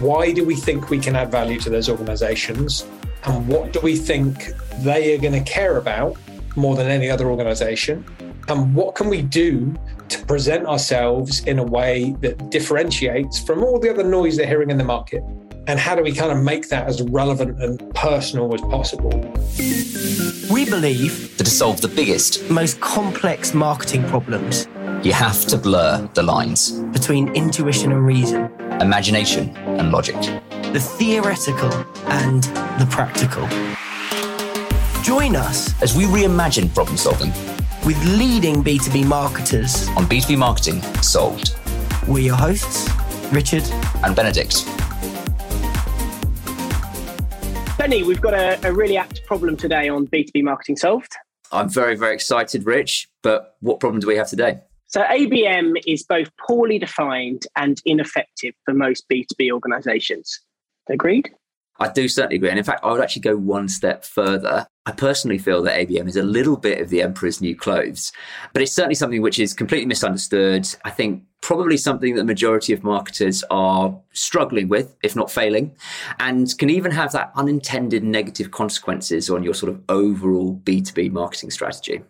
why do we think we can add value to those organizations? And what do we think they are going to care about more than any other organization? And what can we do to present ourselves in a way that differentiates from all the other noise they're hearing in the market? And how do we kind of make that as relevant and personal as possible? We believe that to solve the biggest, most complex marketing problems, you have to blur the lines between intuition and reason, imagination and logic, the theoretical and the practical. Join us as we reimagine problem solving with leading B2B marketers on B2B Marketing Solved. We're your hosts, Richard and Benedict. Benny, we've got a, a really apt problem today on B2B Marketing Solved. I'm very, very excited, Rich. But what problem do we have today? So, ABM is both poorly defined and ineffective for most B2B organizations. Agreed? I do certainly agree. And in fact, I would actually go one step further. I personally feel that ABM is a little bit of the emperor's new clothes, but it's certainly something which is completely misunderstood. I think probably something that the majority of marketers are struggling with, if not failing, and can even have that unintended negative consequences on your sort of overall B2B marketing strategy.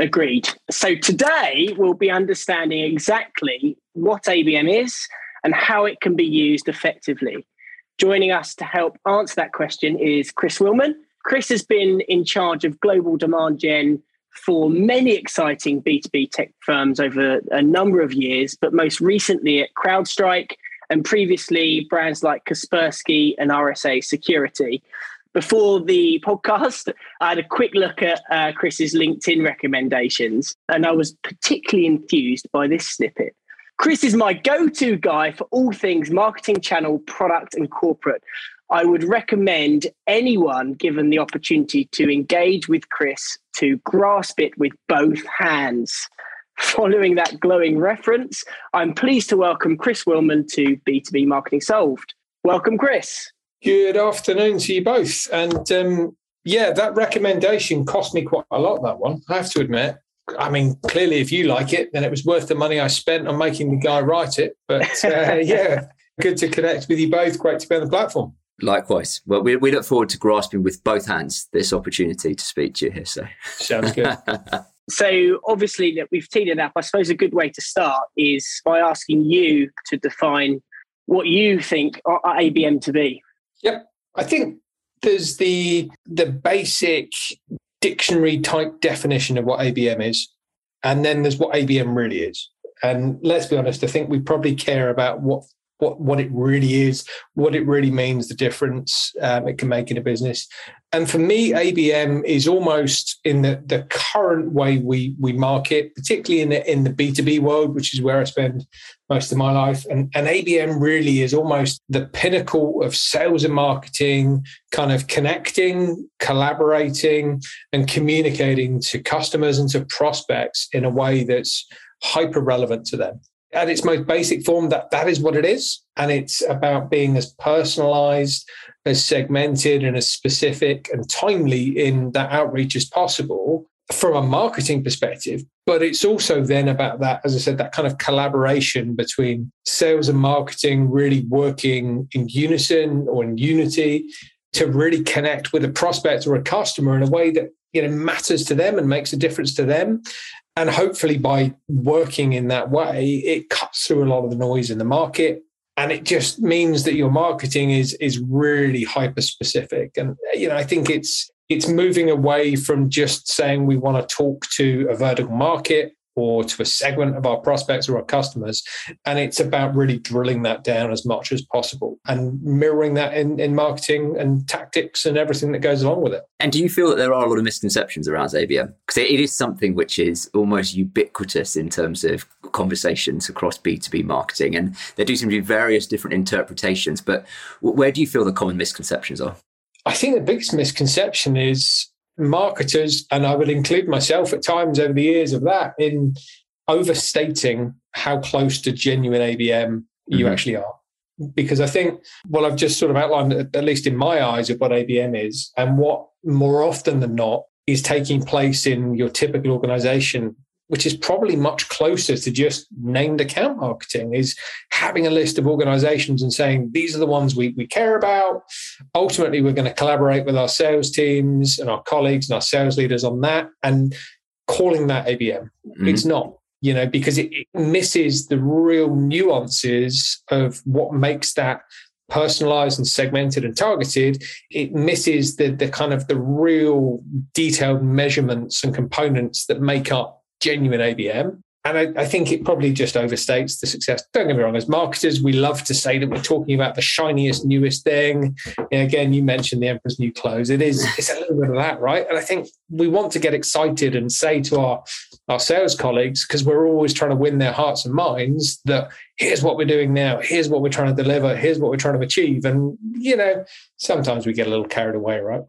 Agreed. So today we'll be understanding exactly what ABM is and how it can be used effectively. Joining us to help answer that question is Chris Willman. Chris has been in charge of global demand gen for many exciting B2B tech firms over a number of years, but most recently at CrowdStrike and previously brands like Kaspersky and RSA Security. Before the podcast, I had a quick look at uh, Chris's LinkedIn recommendations, and I was particularly enthused by this snippet. Chris is my go to guy for all things marketing, channel, product, and corporate. I would recommend anyone given the opportunity to engage with Chris to grasp it with both hands. Following that glowing reference, I'm pleased to welcome Chris Willman to B2B Marketing Solved. Welcome, Chris. Good afternoon to you both. And um, yeah, that recommendation cost me quite a lot, that one, I have to admit. I mean, clearly, if you like it, then it was worth the money I spent on making the guy write it. But uh, yeah, good to connect with you both. Great to be on the platform. Likewise. Well, we, we look forward to grasping with both hands this opportunity to speak to you here. So sounds good. so obviously that we've teed it up. I suppose a good way to start is by asking you to define what you think ABM to be. Yep. I think there's the the basic dictionary type definition of what ABM is, and then there's what ABM really is. And let's be honest, I think we probably care about what what what it really is, what it really means, the difference um, it can make in a business. And for me, ABM is almost in the, the current way we we market, particularly in the in the B two B world, which is where I spend most of my life. And, and ABM really is almost the pinnacle of sales and marketing, kind of connecting, collaborating, and communicating to customers and to prospects in a way that's hyper relevant to them at its most basic form that that is what it is. And it's about being as personalized as segmented and as specific and timely in that outreach as possible from a marketing perspective. But it's also then about that as i said that kind of collaboration between sales and marketing really working in unison or in unity to really connect with a prospect or a customer in a way that you know matters to them and makes a difference to them and hopefully by working in that way it cuts through a lot of the noise in the market. And it just means that your marketing is is really hyper specific and you know i think it's it's moving away from just saying we want to talk to a vertical market or to a segment of our prospects or our customers. And it's about really drilling that down as much as possible and mirroring that in, in marketing and tactics and everything that goes along with it. And do you feel that there are a lot of misconceptions around ABM? Because it is something which is almost ubiquitous in terms of conversations across B2B marketing. And there do seem to be various different interpretations. But where do you feel the common misconceptions are? I think the biggest misconception is marketers, and I would include myself at times over the years of that, in overstating how close to genuine ABM you mm-hmm. actually are. Because I think what I've just sort of outlined, at least in my eyes, of what ABM is, and what more often than not is taking place in your typical organization which is probably much closer to just named account marketing, is having a list of organizations and saying, these are the ones we, we care about. Ultimately, we're going to collaborate with our sales teams and our colleagues and our sales leaders on that and calling that ABM. Mm-hmm. It's not you know, because it, it, misses the real nuances of what makes that personalized and segmented and targeted, it misses the, the kind of the real detailed measurements and components that make up genuine ABM. And I, I, think it probably just overstates the success. Don't get me wrong, as marketers, we love to say that we're talking about the shiniest, newest thing. And again, you mentioned the Emperor's New Clothes. It is, it's a little bit of that, right? And I think we want to get excited and say to our, our sales colleagues, because we're always trying to win their hearts and minds, that here's what we're doing now, here's what we're trying to deliver, here's what we're trying to achieve. And, you know, sometimes we get a little carried away, right?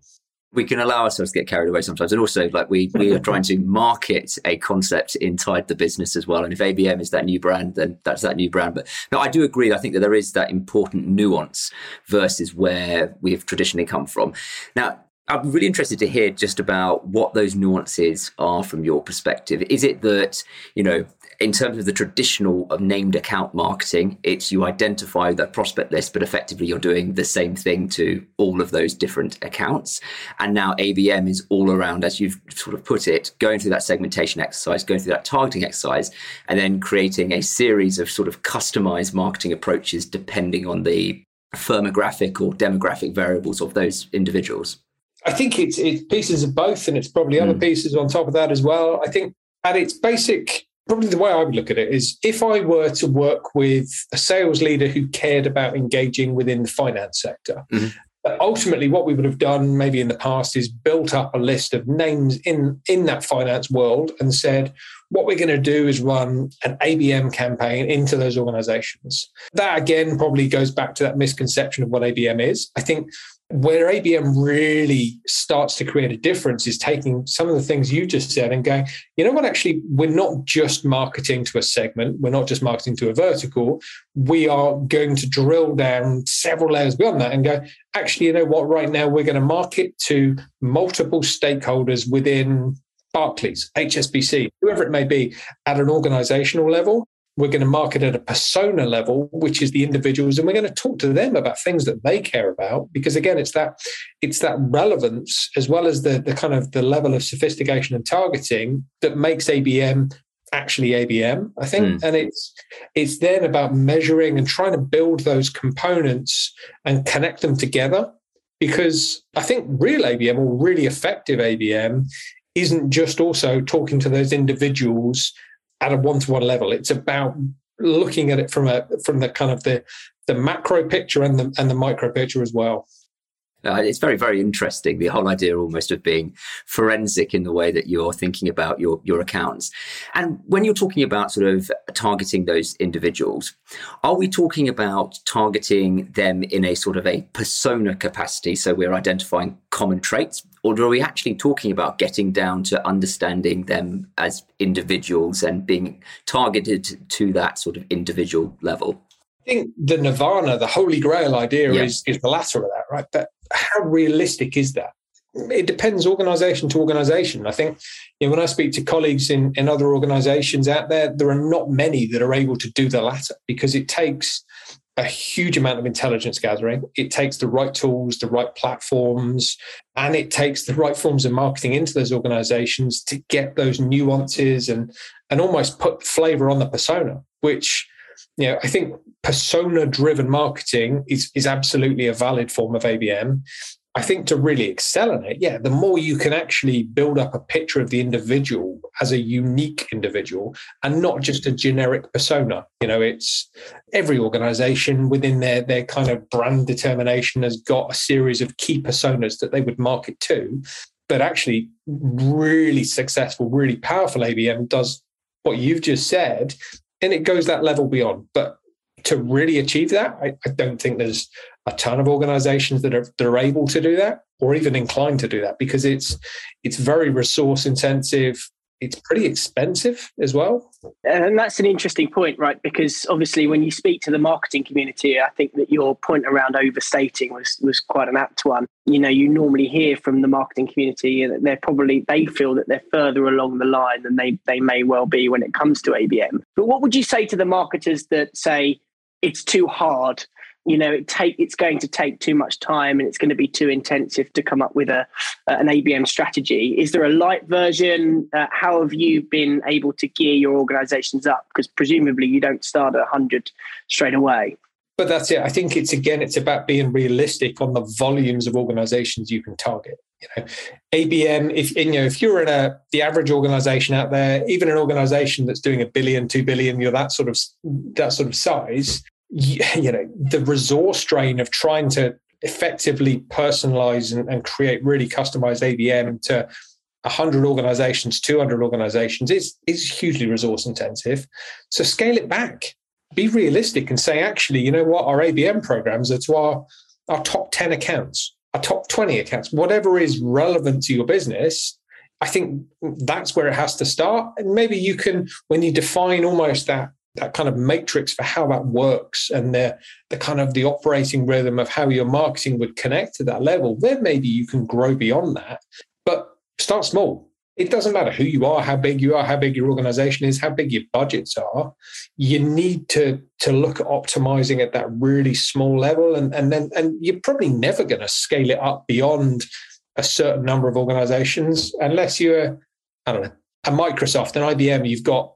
We can allow ourselves to get carried away sometimes. And also, like we we are trying to market a concept inside the business as well. And if ABM is that new brand, then that's that new brand. But no, I do agree. I think that there is that important nuance versus where we've traditionally come from. Now, I'm really interested to hear just about what those nuances are from your perspective. Is it that, you know, in terms of the traditional of named account marketing, it's you identify the prospect list, but effectively you're doing the same thing to all of those different accounts. And now ABM is all around, as you've sort of put it, going through that segmentation exercise, going through that targeting exercise, and then creating a series of sort of customized marketing approaches depending on the firmographic or demographic variables of those individuals. I think it's, it's pieces of both, and it's probably other mm. pieces on top of that as well. I think at its basic probably the way I would look at it is if I were to work with a sales leader who cared about engaging within the finance sector, mm-hmm. ultimately what we would have done maybe in the past is built up a list of names in, in that finance world and said, what we're going to do is run an ABM campaign into those organizations. That again probably goes back to that misconception of what ABM is. I think where ABM really starts to create a difference is taking some of the things you just said and going, you know what, actually, we're not just marketing to a segment, we're not just marketing to a vertical. We are going to drill down several layers beyond that and go, actually, you know what, right now we're going to market to multiple stakeholders within Barclays, HSBC, whoever it may be, at an organizational level. We're going to market at a persona level, which is the individuals, and we're going to talk to them about things that they care about. Because again, it's that it's that relevance as well as the the kind of the level of sophistication and targeting that makes ABM actually ABM, I think. Mm. And it's it's then about measuring and trying to build those components and connect them together. Because I think real ABM or really effective ABM isn't just also talking to those individuals at a one-to-one level. It's about looking at it from a from the kind of the the macro picture and the and the micro picture as well. Uh, it's very, very interesting. The whole idea almost of being forensic in the way that you're thinking about your, your accounts. And when you're talking about sort of targeting those individuals, are we talking about targeting them in a sort of a persona capacity? So we're identifying common traits, or are we actually talking about getting down to understanding them as individuals and being targeted to that sort of individual level? I think the nirvana, the holy grail idea yeah. is, is the latter of that, right? But how realistic is that? It depends organization to organization. I think you know, when I speak to colleagues in, in other organizations out there, there are not many that are able to do the latter because it takes a huge amount of intelligence gathering. It takes the right tools, the right platforms, and it takes the right forms of marketing into those organizations to get those nuances and and almost put flavor on the persona, which you know, I think persona driven marketing is, is absolutely a valid form of ABM. I think to really excel in it, yeah, the more you can actually build up a picture of the individual as a unique individual and not just a generic persona. You know, it's every organization within their, their kind of brand determination has got a series of key personas that they would market to. But actually, really successful, really powerful ABM does what you've just said and it goes that level beyond. But to really achieve that, I, I, don't think there's a ton of organizations that are that are able to do that or even inclined to do that because it's it's very resource intensive. it's pretty expensive as well. And that's an interesting point, right? Because obviously, when you speak to the marketing community, I think that your point around overstating was was quite an apt one. You know, you normally hear from the marketing community that they're probably they feel that they're further along the line than they they may well be when it comes to ABM. But what would you say to the marketers that say it's too hard. You know it take it's going to take too much time and it's going to be too intensive to come up with a an ABM strategy. Is there a light version? Uh, how have you been able to gear your organizations up? Because presumably you don't start at 100 straight away. But that's it. I think it's again it's about being realistic on the volumes of organizations you can target you know. Abm if you know if you're in a the average organization out there even an organization that's doing a billion two billion you're that sort of that sort of size you know the resource drain of trying to effectively personalize and, and create really customized ABM to 100 organizations 200 organizations is is hugely resource intensive. So scale it back. Be realistic and say actually you know what? Our abm programs are to our our top 10 accounts our top 20 accounts. Whatever is relevant to your business i think that's where it has to start. And maybe you can when you define almost that that kind of matrix for how that works and the the kind of the operating rhythm of how your marketing would connect to that level, then maybe you can grow beyond that. But start small. It doesn't matter who you are, how big you are, how big your organization is, how big your budgets are. You need to to look at optimizing at that really small level, and and then and you're probably never going to scale it up beyond a certain number of organizations unless you're I don't know a Microsoft, an IBM. You've got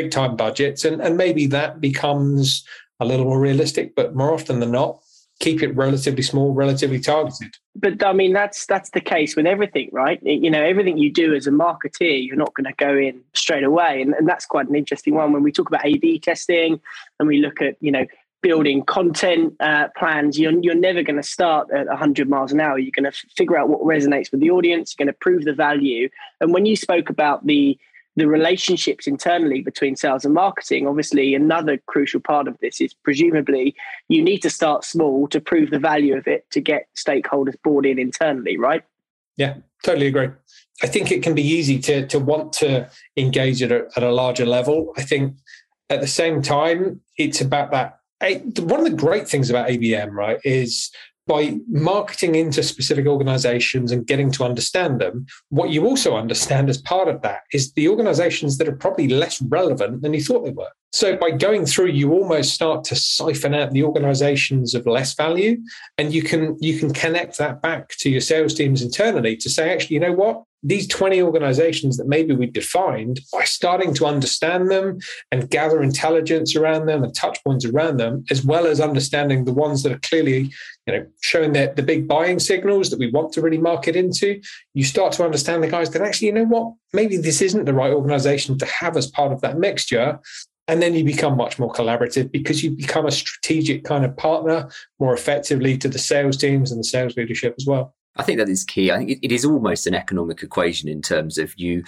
big time budgets, and, and maybe that becomes a little more realistic, but more often than not, keep it relatively small, relatively targeted. But I mean, that's that's the case with everything, right? You know, everything you do as a marketeer, you're not going to go in straight away, and, and that's quite an interesting one when we talk about A/B testing and we look at you know building content uh, plans. You're you're never going to start at 100 miles an hour. You're going to figure out what resonates with the audience. You're going to prove the value. And when you spoke about the the relationships internally between sales and marketing obviously another crucial part of this is presumably you need to start small to prove the value of it to get stakeholders bought in internally right? Yeah totally agree. I think it can be easy to to want to engage at a, at a larger level. I think at the same time it's about that. One of the great things about abm right is by marketing into specific organizations and getting to understand them, what you also understand as part of that is the organizations that are probably less relevant than you thought they were. So by going through, you almost start to siphon out the organizations of less value, and you can you can connect that back to your sales teams internally to say, actually, you know what? These 20 organizations that maybe we defined, by starting to understand them and gather intelligence around them and touch points around them, as well as understanding the ones that are clearly, you know, showing that the big buying signals that we want to really market into, you start to understand the guys that actually, you know what, maybe this isn't the right organization to have as part of that mixture and then you become much more collaborative because you become a strategic kind of partner more effectively to the sales teams and the sales leadership as well. I think that is key. I think it, it is almost an economic equation in terms of you,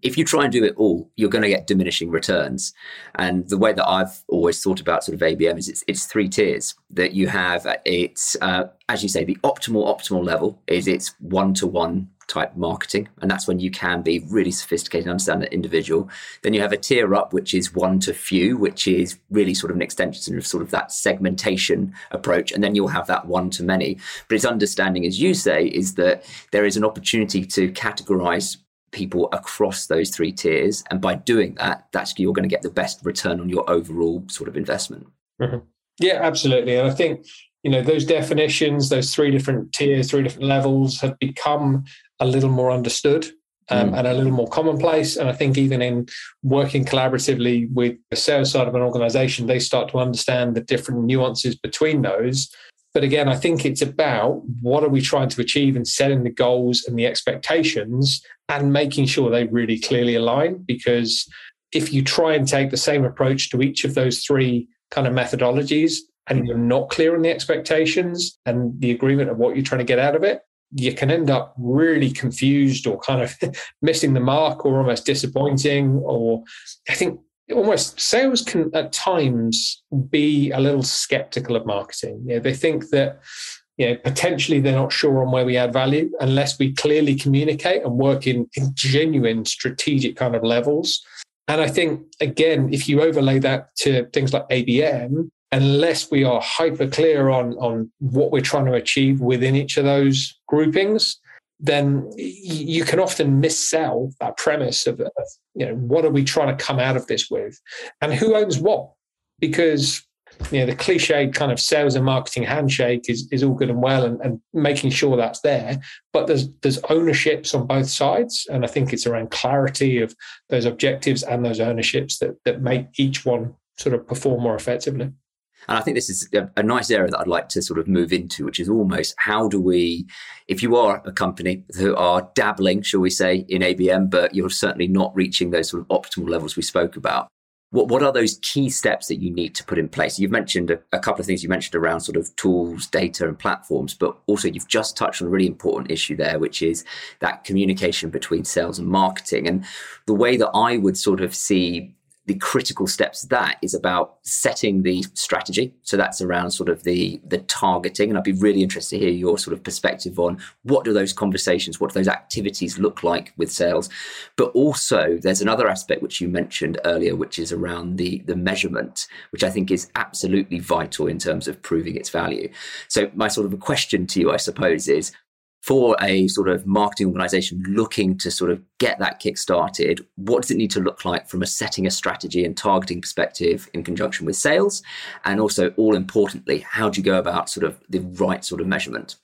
if you try and do it all, you're going to get diminishing returns. And the way that I've always thought about sort of ABM is it's, it's three tiers that you have. It's, uh, as you say, the optimal, optimal level is it's one to one type marketing. And that's when you can be really sophisticated and understand that individual. Then you have a tier up, which is one to few, which is really sort of an extension of sort of that segmentation approach. And then you'll have that one to many. But it's understanding, as you say, is that there is an opportunity to categorize people across those three tiers. And by doing that, that's you're going to get the best return on your overall sort of investment. Mm-hmm. Yeah, absolutely. And I think you know those definitions those three different tiers three different levels have become a little more understood um, mm. and a little more commonplace. And I think even in working collaboratively with the sales side of an organization, they start to understand the different nuances between those. But again, I think it's about what are we trying to achieve and setting the goals and the expectations and making sure they really clearly align. Because if you try and take the same approach to each of those three kind of methodologies and you're not clear on the expectations and the agreement of what you're trying to get out of it, you can end up really confused or kind of missing the mark or almost disappointing. Or I think almost sales can at times be a little skeptical of marketing. You know, they think that you know, potentially they're not sure on where we add value unless we clearly communicate and work in, in genuine strategic kind of levels. And I think, again, if you overlay that to things like ABM, unless we are hyper clear on, on what we're trying to achieve within each of those groupings, then you can often missell that premise of, you know, what are we trying to come out of this with? And who owns what? Because you know the cliched kind of sales and marketing handshake is, is all good and well and, and making sure that's there but there's there's ownerships on both sides. And i think it's around clarity of those objectives and those ownerships that that make each one sort of perform more effectively and I think this is a, a, nice area that I'd like to sort of move into, which is almost how do we, if you are a company who are dabbling, shall we say, in ABM, but you're certainly not reaching those sort of optimal levels we spoke about, what, what are those key steps that you need to put in place? You've mentioned a, a, couple of things you mentioned around sort of tools, data, and platforms, but also you've just touched on a really important issue there, which is that communication between sales and marketing. And the way that I would sort of see the critical steps that is about setting the strategy. So that's around sort of the the targeting. And i'd be really interested to hear your sort of perspective on what do those conversations what do those activities look like with sales? But also there's another aspect which you mentioned earlier which is around the the measurement which i think is absolutely vital in terms of proving its value. So my sort of a question to you i suppose is for a sort of marketing organization looking to sort of get that kick started, what does it need to look like from a setting a strategy and targeting perspective in conjunction with sales? And also, all importantly, how do you go about sort of the right sort of measurement?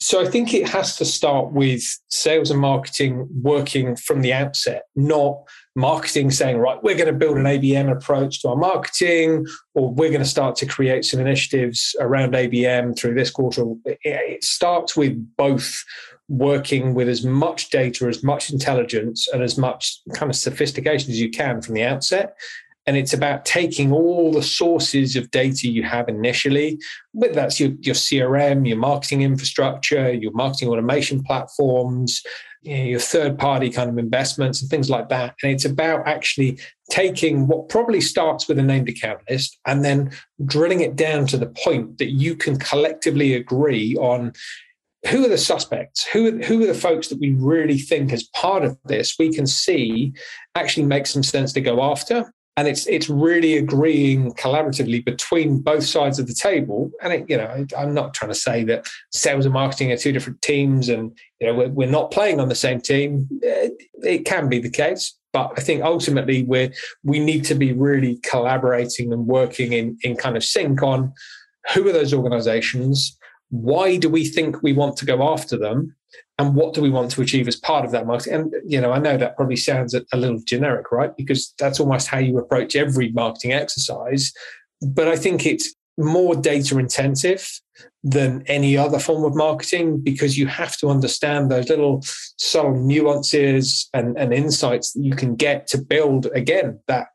So I think it has to start with sales and marketing working from the outset, not marketing saying, right, we're going to build an ABM approach to our marketing, or we're going to start to create some initiatives around ABM through this quarter. It starts with both working with as much data, as much intelligence, and as much kind of sophistication as you can from the outset. And it's about taking all the sources of data you have initially, whether that's your, your CRM, your marketing infrastructure, your marketing automation platforms, you know, your third party kind of investments and things like that. And it's about actually taking what probably starts with a named account list and then drilling it down to the point that you can collectively agree on who are the suspects? Who are, who are the folks that we really think, as part of this, we can see actually makes some sense to go after? And it's it's really agreeing collaboratively between both sides of the table. And it, you know, I'm not trying to say that sales and marketing are two different teams, and you know we're, we're not playing on the same team. It, it can be the case, but I think ultimately we we need to be really collaborating and working in in kind of sync on who are those organizations, why do we think we want to go after them, and what do we want to achieve as part of that marketing? And you know i know that probably sounds a, little generic right? Because that's almost how you approach every marketing exercise. But i think it's more data intensive than any other form of marketing because you have to understand those little subtle nuances and, and insights that you can get to build again that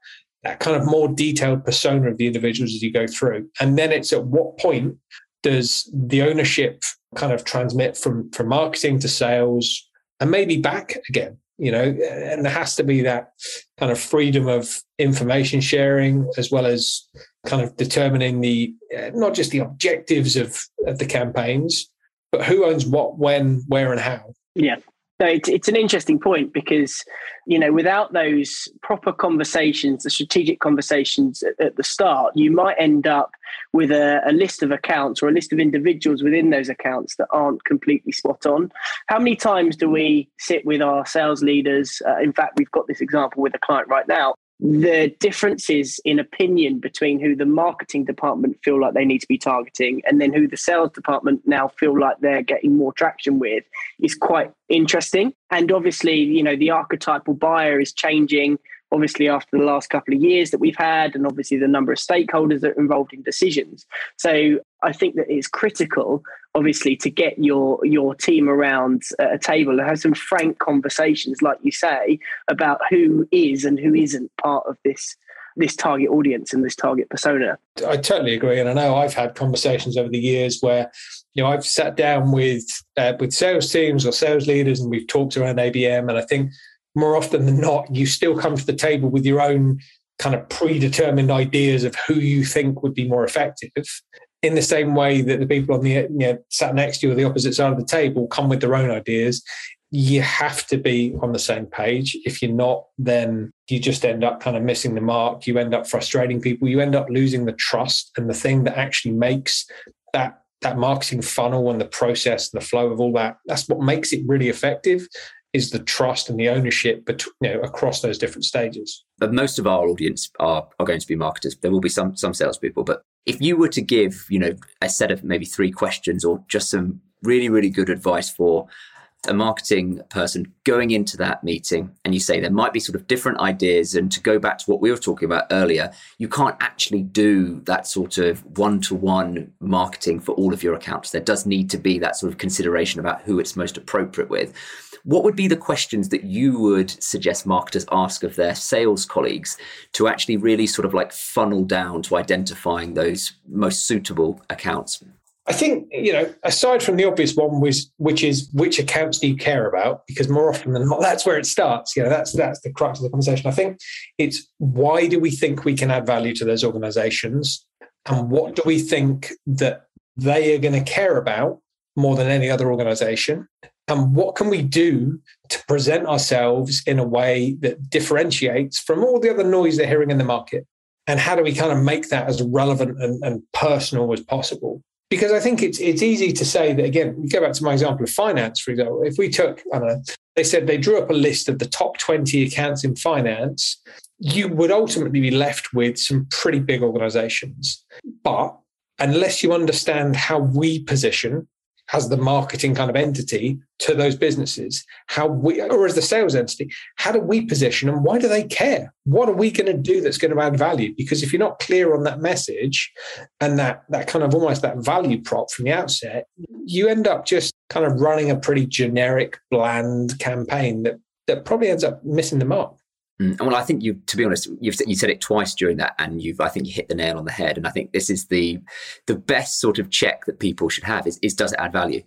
that kind of more detailed persona of the individuals as you go through. And then it's at what point does the ownership kind of transmit from from marketing to sales and maybe back again you know? And there has to be that kind of freedom of information sharing as well as kind of determining the uh, not just the objectives of, of the campaigns but who owns what when where and how. Yeah no, it's, it's an interesting point because, you know, without those proper conversations, the strategic conversations at, at the start, you might end up with a, a, list of accounts or a list of individuals within those accounts that aren't completely spot on. How many times do we sit with our sales leaders? Uh, in fact, we've got this example with a client right now the differences in opinion between who the marketing department feel like they need to be targeting and then who the sales department now feel like they're getting more traction with is quite interesting. And obviously you know the archetypal buyer is changing obviously after the last couple of years that we've had and obviously the number of stakeholders that are involved in decisions. So i think that it's critical obviously to get your your team around a table and have some frank conversations like you say about who is and who isn't part of this this target audience and this target persona. I totally agree, and I know I've had conversations over the years where you know I've sat down with uh, with sales teams or sales leaders, and we've talked around ABM, and I think more often than not, you still come to the table with your own kind of predetermined ideas of who you think would be more effective. in the same way that the people on the you know, sat next to you or the opposite side of the table come with their own ideas. You have to be on the same page. If you're not then you just end up kind of missing the mark. You end up frustrating people. You end up losing the trust and the thing that actually makes that that marketing funnel and the process and the flow of all that. That's what makes it really effective is the trust and the ownership between, you know, across those different stages. But most of our audience are, are going to be marketers. There will be some some salespeople, but if you were to give, you know, a set of maybe three questions or just some really, really good advice for a marketing person going into that meeting and you say there might be sort of different ideas and to go back to what we were talking about earlier you can't actually do that sort of one-to-one marketing for all of your accounts there does need to be that sort of consideration about who it's most appropriate with what would be the questions that you would suggest marketers ask of their sales colleagues to actually really sort of like funnel down to identifying those most suitable accounts? I think, you know, aside from the obvious one, was, which is which accounts do you care about? Because more often than not, that's where it starts. You know, that's that's the crux of the conversation. I think it's why do we think we can add value to those organizations? And what do we think that they are going to care about more than any other organization? and what can we do to present ourselves in a way that differentiates from all the other noise they're hearing in the market and how do we kind of make that as relevant and, and personal as possible because i think it's it's easy to say that again we go back to my example of finance for example. If we took i don't know they said they drew up a list of the top 20 accounts in finance you would ultimately be left with some pretty big organizations. But unless you understand how we position as the marketing kind of entity to those businesses? How we or as the sales entity how do we position and why do they care? What are we going to do that's going to add value? Because if you're not clear on that message and that that kind of almost that value prop from the outset you end up just kind of running a pretty generic bland campaign that that probably ends up missing the mark Mm. Well, I think you, to be honest, you've you said it twice during that, and you've I think you hit the nail on the head. And I think this is the the best sort of check that people should have is, is does it add value?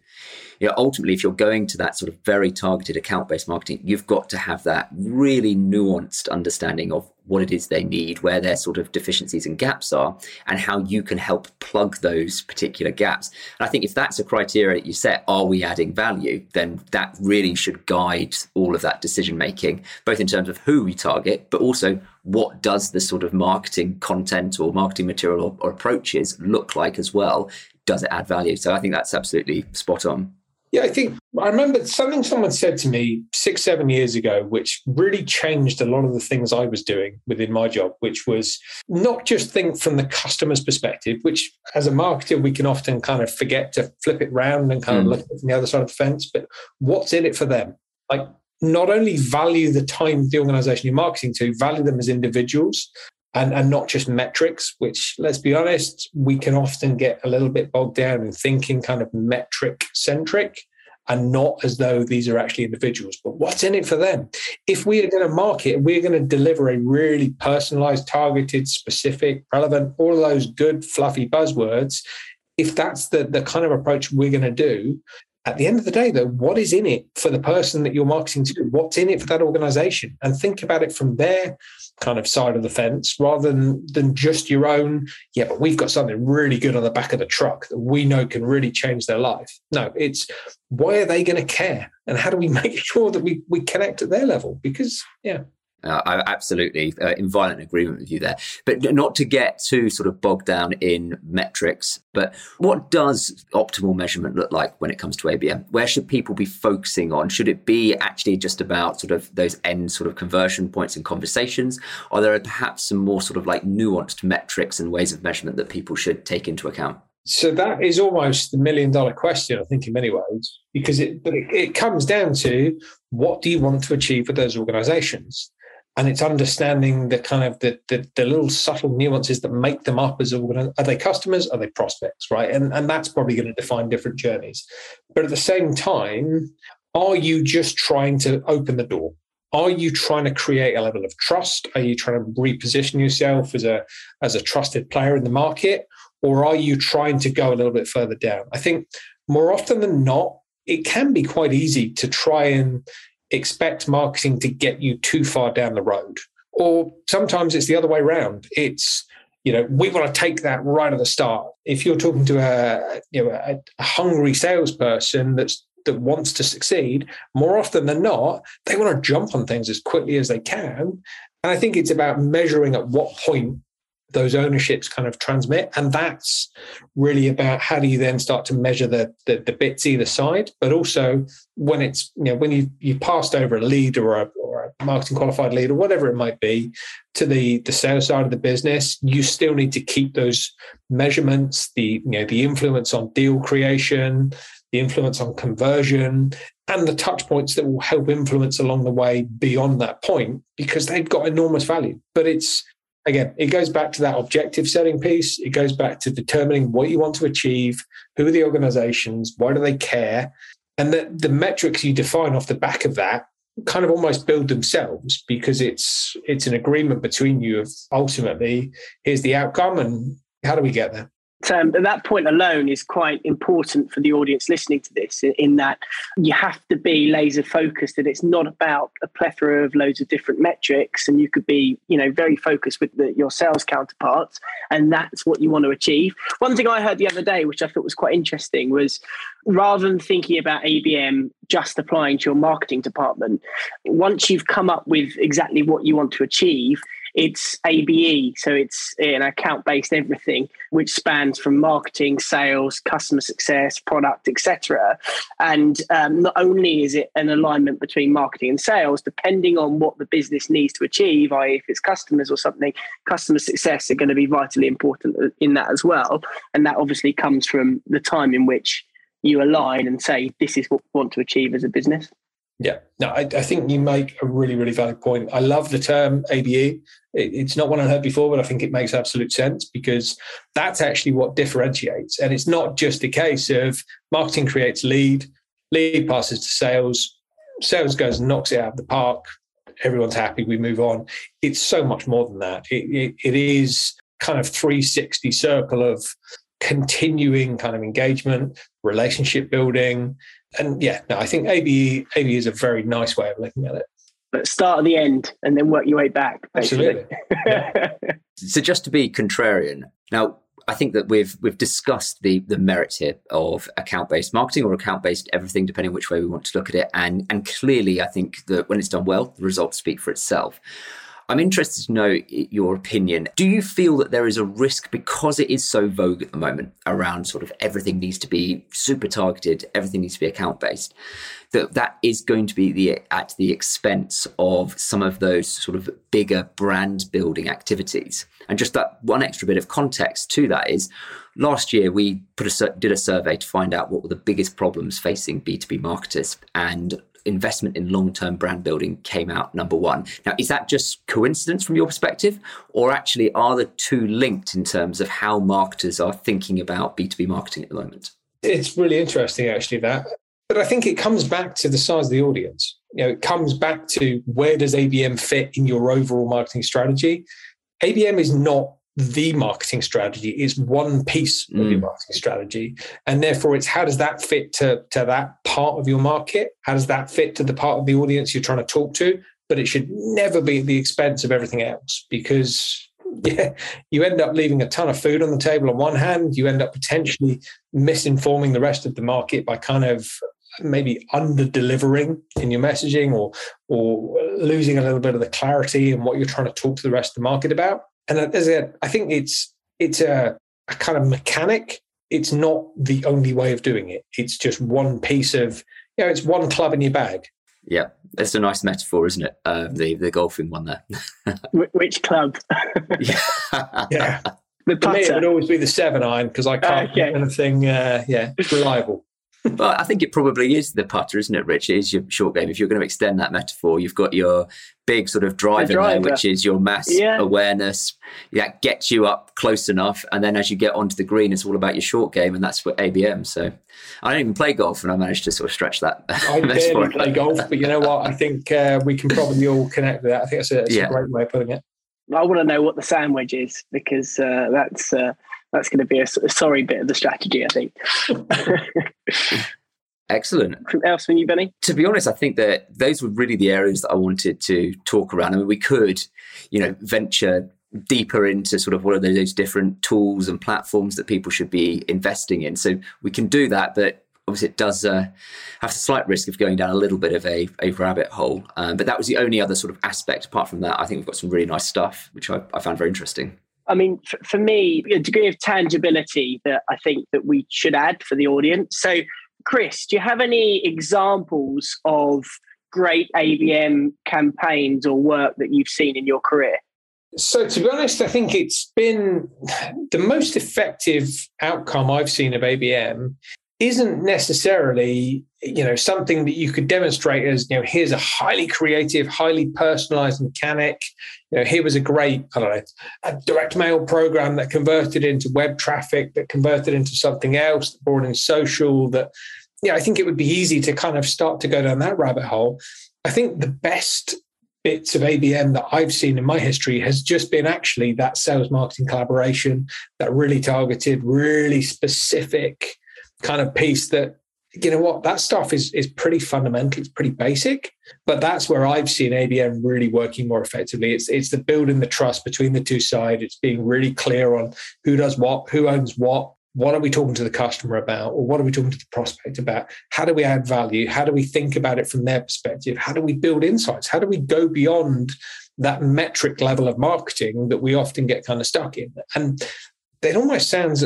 You know, ultimately, if you're going to that sort of very targeted account based marketing, you've got to have that really nuanced understanding of what it is they need, where their sort of deficiencies and gaps are, and how you can help plug those particular gaps. And I think if that's a criteria that you set, are we adding value, then that really should guide all of that decision making, both in terms of who we target, but also what does the sort of marketing content or marketing material or, or approaches look like as well. Does it add value? So I think that's absolutely spot on. Yeah, I think I remember something someone said to me six, seven years ago, which really changed a lot of the things I was doing within my job, which was not just think from the customer's perspective, which as a marketer, we can often kind of forget to flip it round and kind mm. of look at it from the other side of the fence, but what's in it for them? Like, not only value the time the organization you're marketing to, value them as individuals and, and not just metrics, which let's be honest, we can often get a little bit bogged down in thinking kind of metric centric and not as though these are actually individuals. But what's in it for them? If we are going to market, we're going to deliver a really personalized, targeted, specific, relevant, all of those good, fluffy buzzwords. If that's the, the kind of approach we're going to do, at the end of the day, though, what is in it for the person that you're marketing to? What's in it for that organization? And think about it from their kind of side of the fence rather than, than just your own. Yeah, but we've got something really good on the back of the truck that we know can really change their life. No, it's why are they going to care? And how do we make sure that we, we connect at their level? Because, yeah. Uh, I absolutely uh, in violent agreement with you there, but not to get too sort of bogged down in metrics. But what does optimal measurement look like when it comes to ABM? Where should people be focusing on? Should it be actually just about sort of those end sort of conversion points and conversations? Or there are perhaps some more sort of like nuanced metrics and ways of measurement that people should take into account? So that is almost the million dollar question, I think, in many ways, because it, it, it comes down to what do you want to achieve with those organizations? And it's understanding the kind of the, the, the little subtle nuances that make them up as are they customers? Are they prospects right? And and that's probably going to define different journeys. But at the same time are you just trying to open the door? Are you trying to create a level of trust? Are you trying to reposition yourself as a as a trusted player in the market? Or are you trying to go a little bit further down? I think more often than not it can be quite easy to try and expect marketing to get you too far down the road. Or sometimes it's the other way around. It's you know, we want to take that right at the start. If you're talking to a you know a, a hungry salesperson that's that wants to succeed, more often than not, they want to jump on things as quickly as they can. And I think it's about measuring at what point those ownerships kind of transmit. And that's really about how do you then start to measure the, the, the bits either side, but also when it's, you know, when you, you passed over a lead or a, or a marketing qualified lead or whatever it might be to the, the sales side of the business, you still need to keep those measurements, the, you know, the influence on deal creation, the influence on conversion, and the touch points that will help influence along the way beyond that point because they've got enormous value. But it's again, it goes back to that objective setting piece. It goes back to determining what you want to achieve, who are the organizations, why do they care, and the, the metrics you define off the back of that kind of almost build themselves because it's it's an agreement between you of ultimately here's the outcome and how do we get there um, that point alone is quite important for the audience listening to this in, in, that you have to be laser focused and it's not about a plethora of loads of different metrics and you could be you know very focused with the, your sales counterparts and that's what you want to achieve. One thing i heard the other day which i thought was quite interesting was rather than thinking about abm just applying to your marketing department once you've come up with exactly what you want to achieve it's ABE, so it's an account based everything, which spans from marketing, sales, customer success, product, etc. And um, not only is it an alignment between marketing and sales, depending on what the business needs to achieve, i.e., if it's customers or something, customer success are going to be vitally important in that as well. And that obviously comes from the time in which you align and say, this is what we want to achieve as a business. Yeah, no, I, I, think you make a really, really valid point. I love the term ABE. It, it's not one I've heard before, but I think it makes absolute sense because that's actually what differentiates. And it's not just a case of marketing creates lead, lead passes to sales, sales goes and knocks it out of the park. Everyone's happy, we move on. It's so much more than that. it, it, it is kind of 360 circle of continuing kind of engagement, relationship building, and yeah, no, I think ABE ABE is a very nice way of looking at it. But start at the end and then work your way back. Basically. Absolutely. Yeah. so just to be contrarian, now I think that we've we've discussed the the merits here of account based marketing or account based everything, depending which way we want to look at it. And and clearly, I think that when it's done well, the results speak for itself. I'm interested to know your opinion. Do you feel that there is a risk because it is so vogue at the moment around sort of everything needs to be super targeted, everything needs to be account based, that that is going to be the at the expense of some of those sort of bigger brand building activities? And just that one extra bit of context to that is last year we put a, did a survey to find out what were the biggest problems facing B2B marketers and investment in long term brand building came out number one. Now, is that just coincidence from your perspective, or actually are the two linked in terms of how marketers are thinking about B2B marketing at the moment? It's really interesting, actually, that. But I think it comes back to the size of the audience. You know, it comes back to where does ABM fit in your overall marketing strategy? ABM is not the marketing strategy is one piece mm. of your mm. marketing strategy and therefore it's how does that fit to, to that part of your market how does that fit to the part of the audience you're trying to talk to but it should never be at the expense of everything else because yeah you end up leaving a ton of food on the table on one hand you end up potentially misinforming the rest of the market by kind of maybe under delivering in your messaging or or losing a little bit of the clarity and what you're trying to talk to the rest of the market about and as I, I think it's it's a, a kind of mechanic. It's not the only way of doing it. It's just one piece of you know, it's one club in your bag. Yeah, it's a nice metaphor, isn't it? Uh, the the golfing one there. Which club? yeah, yeah. The For me, it would always be the seven iron because I can't okay. anything. Uh, yeah, reliable well, I think it probably is the putter, isn't it, Rich? It is your short game. If you're going to extend that metaphor, you've got your big sort of driver, driver. there, which is your mass yeah. awareness. That gets you up close enough. And then as you get onto the green, it's all about your short game. And that's what ABM. So I don't even play golf and I managed to sort of stretch that. I barely play golf, but you know what? I think uh, we can probably all connect with that. I think that's a, that's yeah. a great way of putting it. I want to know what the sandwich is because uh, that's uh, that's going to be a, sorry bit of the strategy, I think. Excellent. From else from you, Benny? To be honest, I think that those were really the areas that I wanted to talk around. I mean, we could, you know, venture deeper into sort of what are those different tools and platforms that people should be investing in. So we can do that, but obviously it does uh, have a slight risk of going down a little bit of a, a rabbit hole. Um, but that was the only other sort of aspect. Apart from that, I think we've got some really nice stuff, which I, I found very interesting. I mean, for, for me, a degree of tangibility that I think that we should add for the audience. So, Chris, do you have any examples of great ABM campaigns or work that you've seen in your career? So, to be honest, I think it's been the most effective outcome I've seen of ABM isn't necessarily you know something that you could demonstrate as you know here's a highly creative highly personalized mechanic. You know here was a great i don't know a direct mail program that converted into web traffic that converted into something else that brought in social that yeah i think it would be easy to kind of start to go down that rabbit hole. I think the best bits of abm that i've seen in my history has just been actually that sales marketing collaboration that really targeted really specific kind of piece that you know what that stuff is is pretty fundamental it's pretty basic but that's where i've seen abm really working more effectively. It's it's the building the trust between the two sides. It's being really clear on who does what who owns what what are we talking to the customer about or what are we talking to the prospect about? How do we add value? How do we think about it from their perspective? How do we build insights? How do we go beyond that metric level of marketing that we often get kind of stuck in? And it almost sounds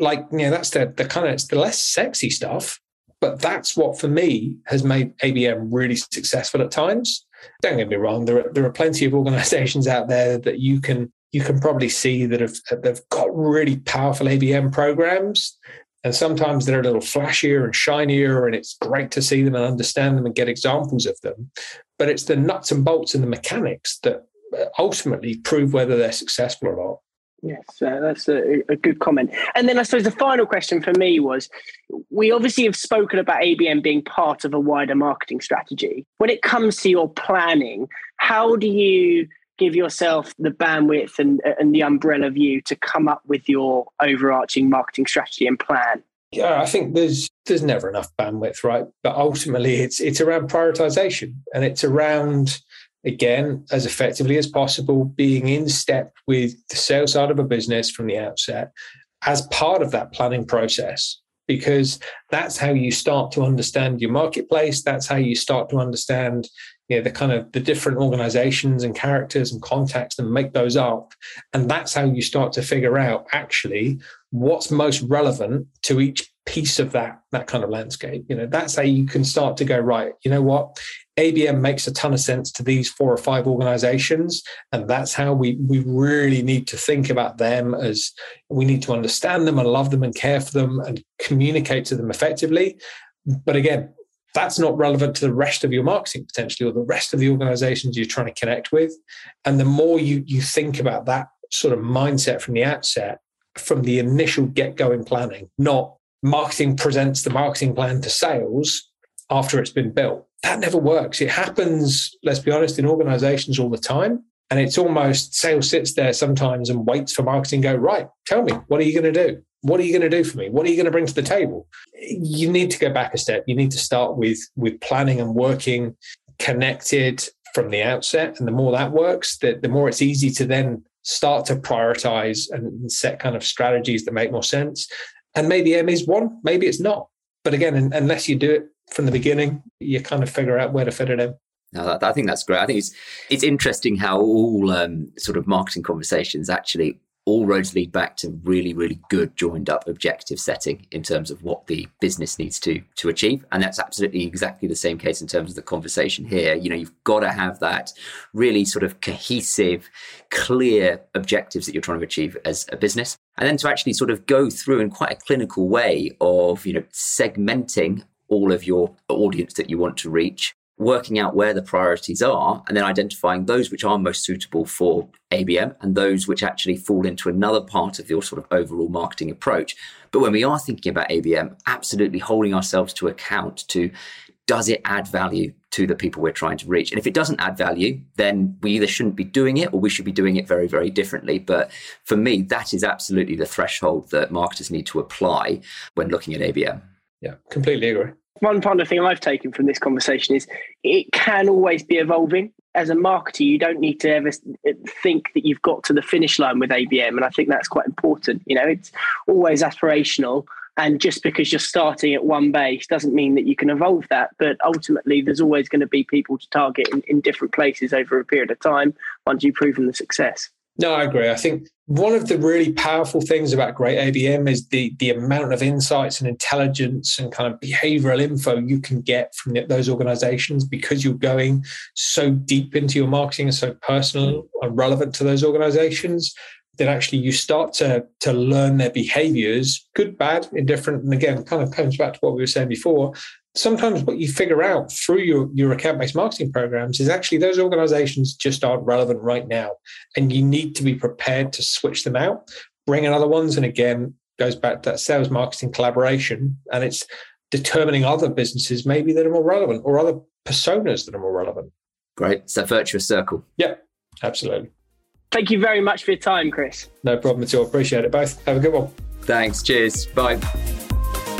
like you know that's the the kind of it's the less sexy stuff but that's what for me has made abm really successful at times. Don't get me wrong there are, there are plenty of organizations out there that you can you can probably see that have they've got really powerful abm programs and sometimes they're a little flashier and shinier and it's great to see them and understand them and get examples of them. But it's the nuts and bolts and the mechanics that uh, ultimately prove whether they're successful or not Yes, uh, that's a, a, good comment. And then I suppose the final question for me was we obviously have spoken about ABM being part of a wider marketing strategy. When it comes to your planning, how do you give yourself the bandwidth and, and the umbrella view to come up with your overarching marketing strategy and plan? Yeah, I think there's there's never enough bandwidth, right? But ultimately, it's it's around prioritization and it's around again, as effectively as possible, being in step with the sales side of a business from the outset as part of that planning process, because that's how you start to understand your marketplace. That's how you start to understand you know, the kind of the different organizations and characters and contacts and make those up. And that's how you start to figure out actually what's most relevant to each piece of that that kind of landscape you know that's how you can start to go right you know what abm makes a ton of sense to these four or five organizations and that's how we we really need to think about them as we need to understand them and love them and care for them and communicate to them effectively but again that's not relevant to the rest of your marketing potentially or the rest of the organizations you're trying to connect with and the more you you think about that sort of mindset from the outset from the initial get going planning, not marketing presents the marketing plan to sales after it's been built. That never works. It happens, let's be honest, in organizations all the time. And it's almost sales sits there sometimes and waits for marketing go, right, tell me, what are you going to do? What are you going to do for me? What are you going to bring to the table? You need to go back a step. You need to start with with planning and working connected from the outset. And the more that works, the, the more it's easy to then start to prioritize and set kind of strategies that make more sense. And maybe ABM is one, maybe it's not. But again, unless you do it from the beginning, you kind of figure out where to fit it in. No, I think that's great. I think it's it's interesting how all um, sort of marketing conversations actually all roads lead back to really, really good joined up objective setting in terms of what the business needs to to achieve. And that's absolutely exactly the same case in terms of the conversation here. You know, you've got to have that really sort of cohesive, clear objectives that you're trying to achieve as a business. And then to actually sort of go through in quite a clinical way of, you know, segmenting all of your audience that you want to reach working out where the priorities are and then identifying those which are most suitable for ABM and those which actually fall into another part of your sort of overall marketing approach. But when we are thinking about ABM, absolutely holding ourselves to account to does it add value to the people we're trying to reach? And if it doesn't add value, then we either shouldn't be doing it or we should be doing it very, very differently. But for me, that is absolutely the threshold that marketers need to apply when looking at ABM. Yeah, completely agree one final thing I've taken from this conversation is it can always be evolving. as a marketer, you don't need to ever think that you've got to the finish line with ABM. And I think that's quite important. You know, it's always aspirational. And just because you're starting at one base doesn't mean that you can evolve that. But ultimately, there's always going to be people to target in, in different places over a period of time once you've proven the success. No, I agree. I think one of the really powerful things about great ABM is the the amount of insights and intelligence and kind of behavioral info you can get from those organizations because you're going so deep into your marketing and so personal mm. and relevant to those organizations that actually you start to to learn their behaviors, good, bad, indifferent, and again, kind of comes back to what we were saying before sometimes what you figure out through your, your account-based marketing programs is actually those organizations just aren't relevant right now and you need to be prepared to switch them out. Bring in other ones and again goes back to that sales marketing collaboration and it's determining other businesses maybe that are more relevant or other personas that are more relevant. Great. It's a virtuous circle. Yeah absolutely. Thank you very much for your time chris. No problem at all. Appreciate it both. Have a good one. Thanks. Cheers. Bye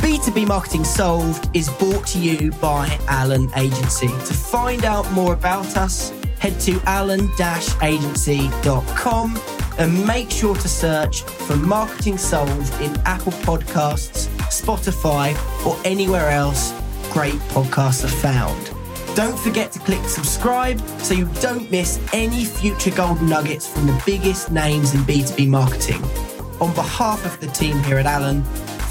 B2B Marketing Solved is brought to you by Alan Agency. To find out more about us, head to alan-agency.com and make sure to search for Marketing Solved in Apple Podcasts, Spotify, or anywhere else great podcasts are found. Don't forget to click subscribe so you don't miss any future golden nuggets from the biggest names in B2B marketing. On behalf of the team here at Alan,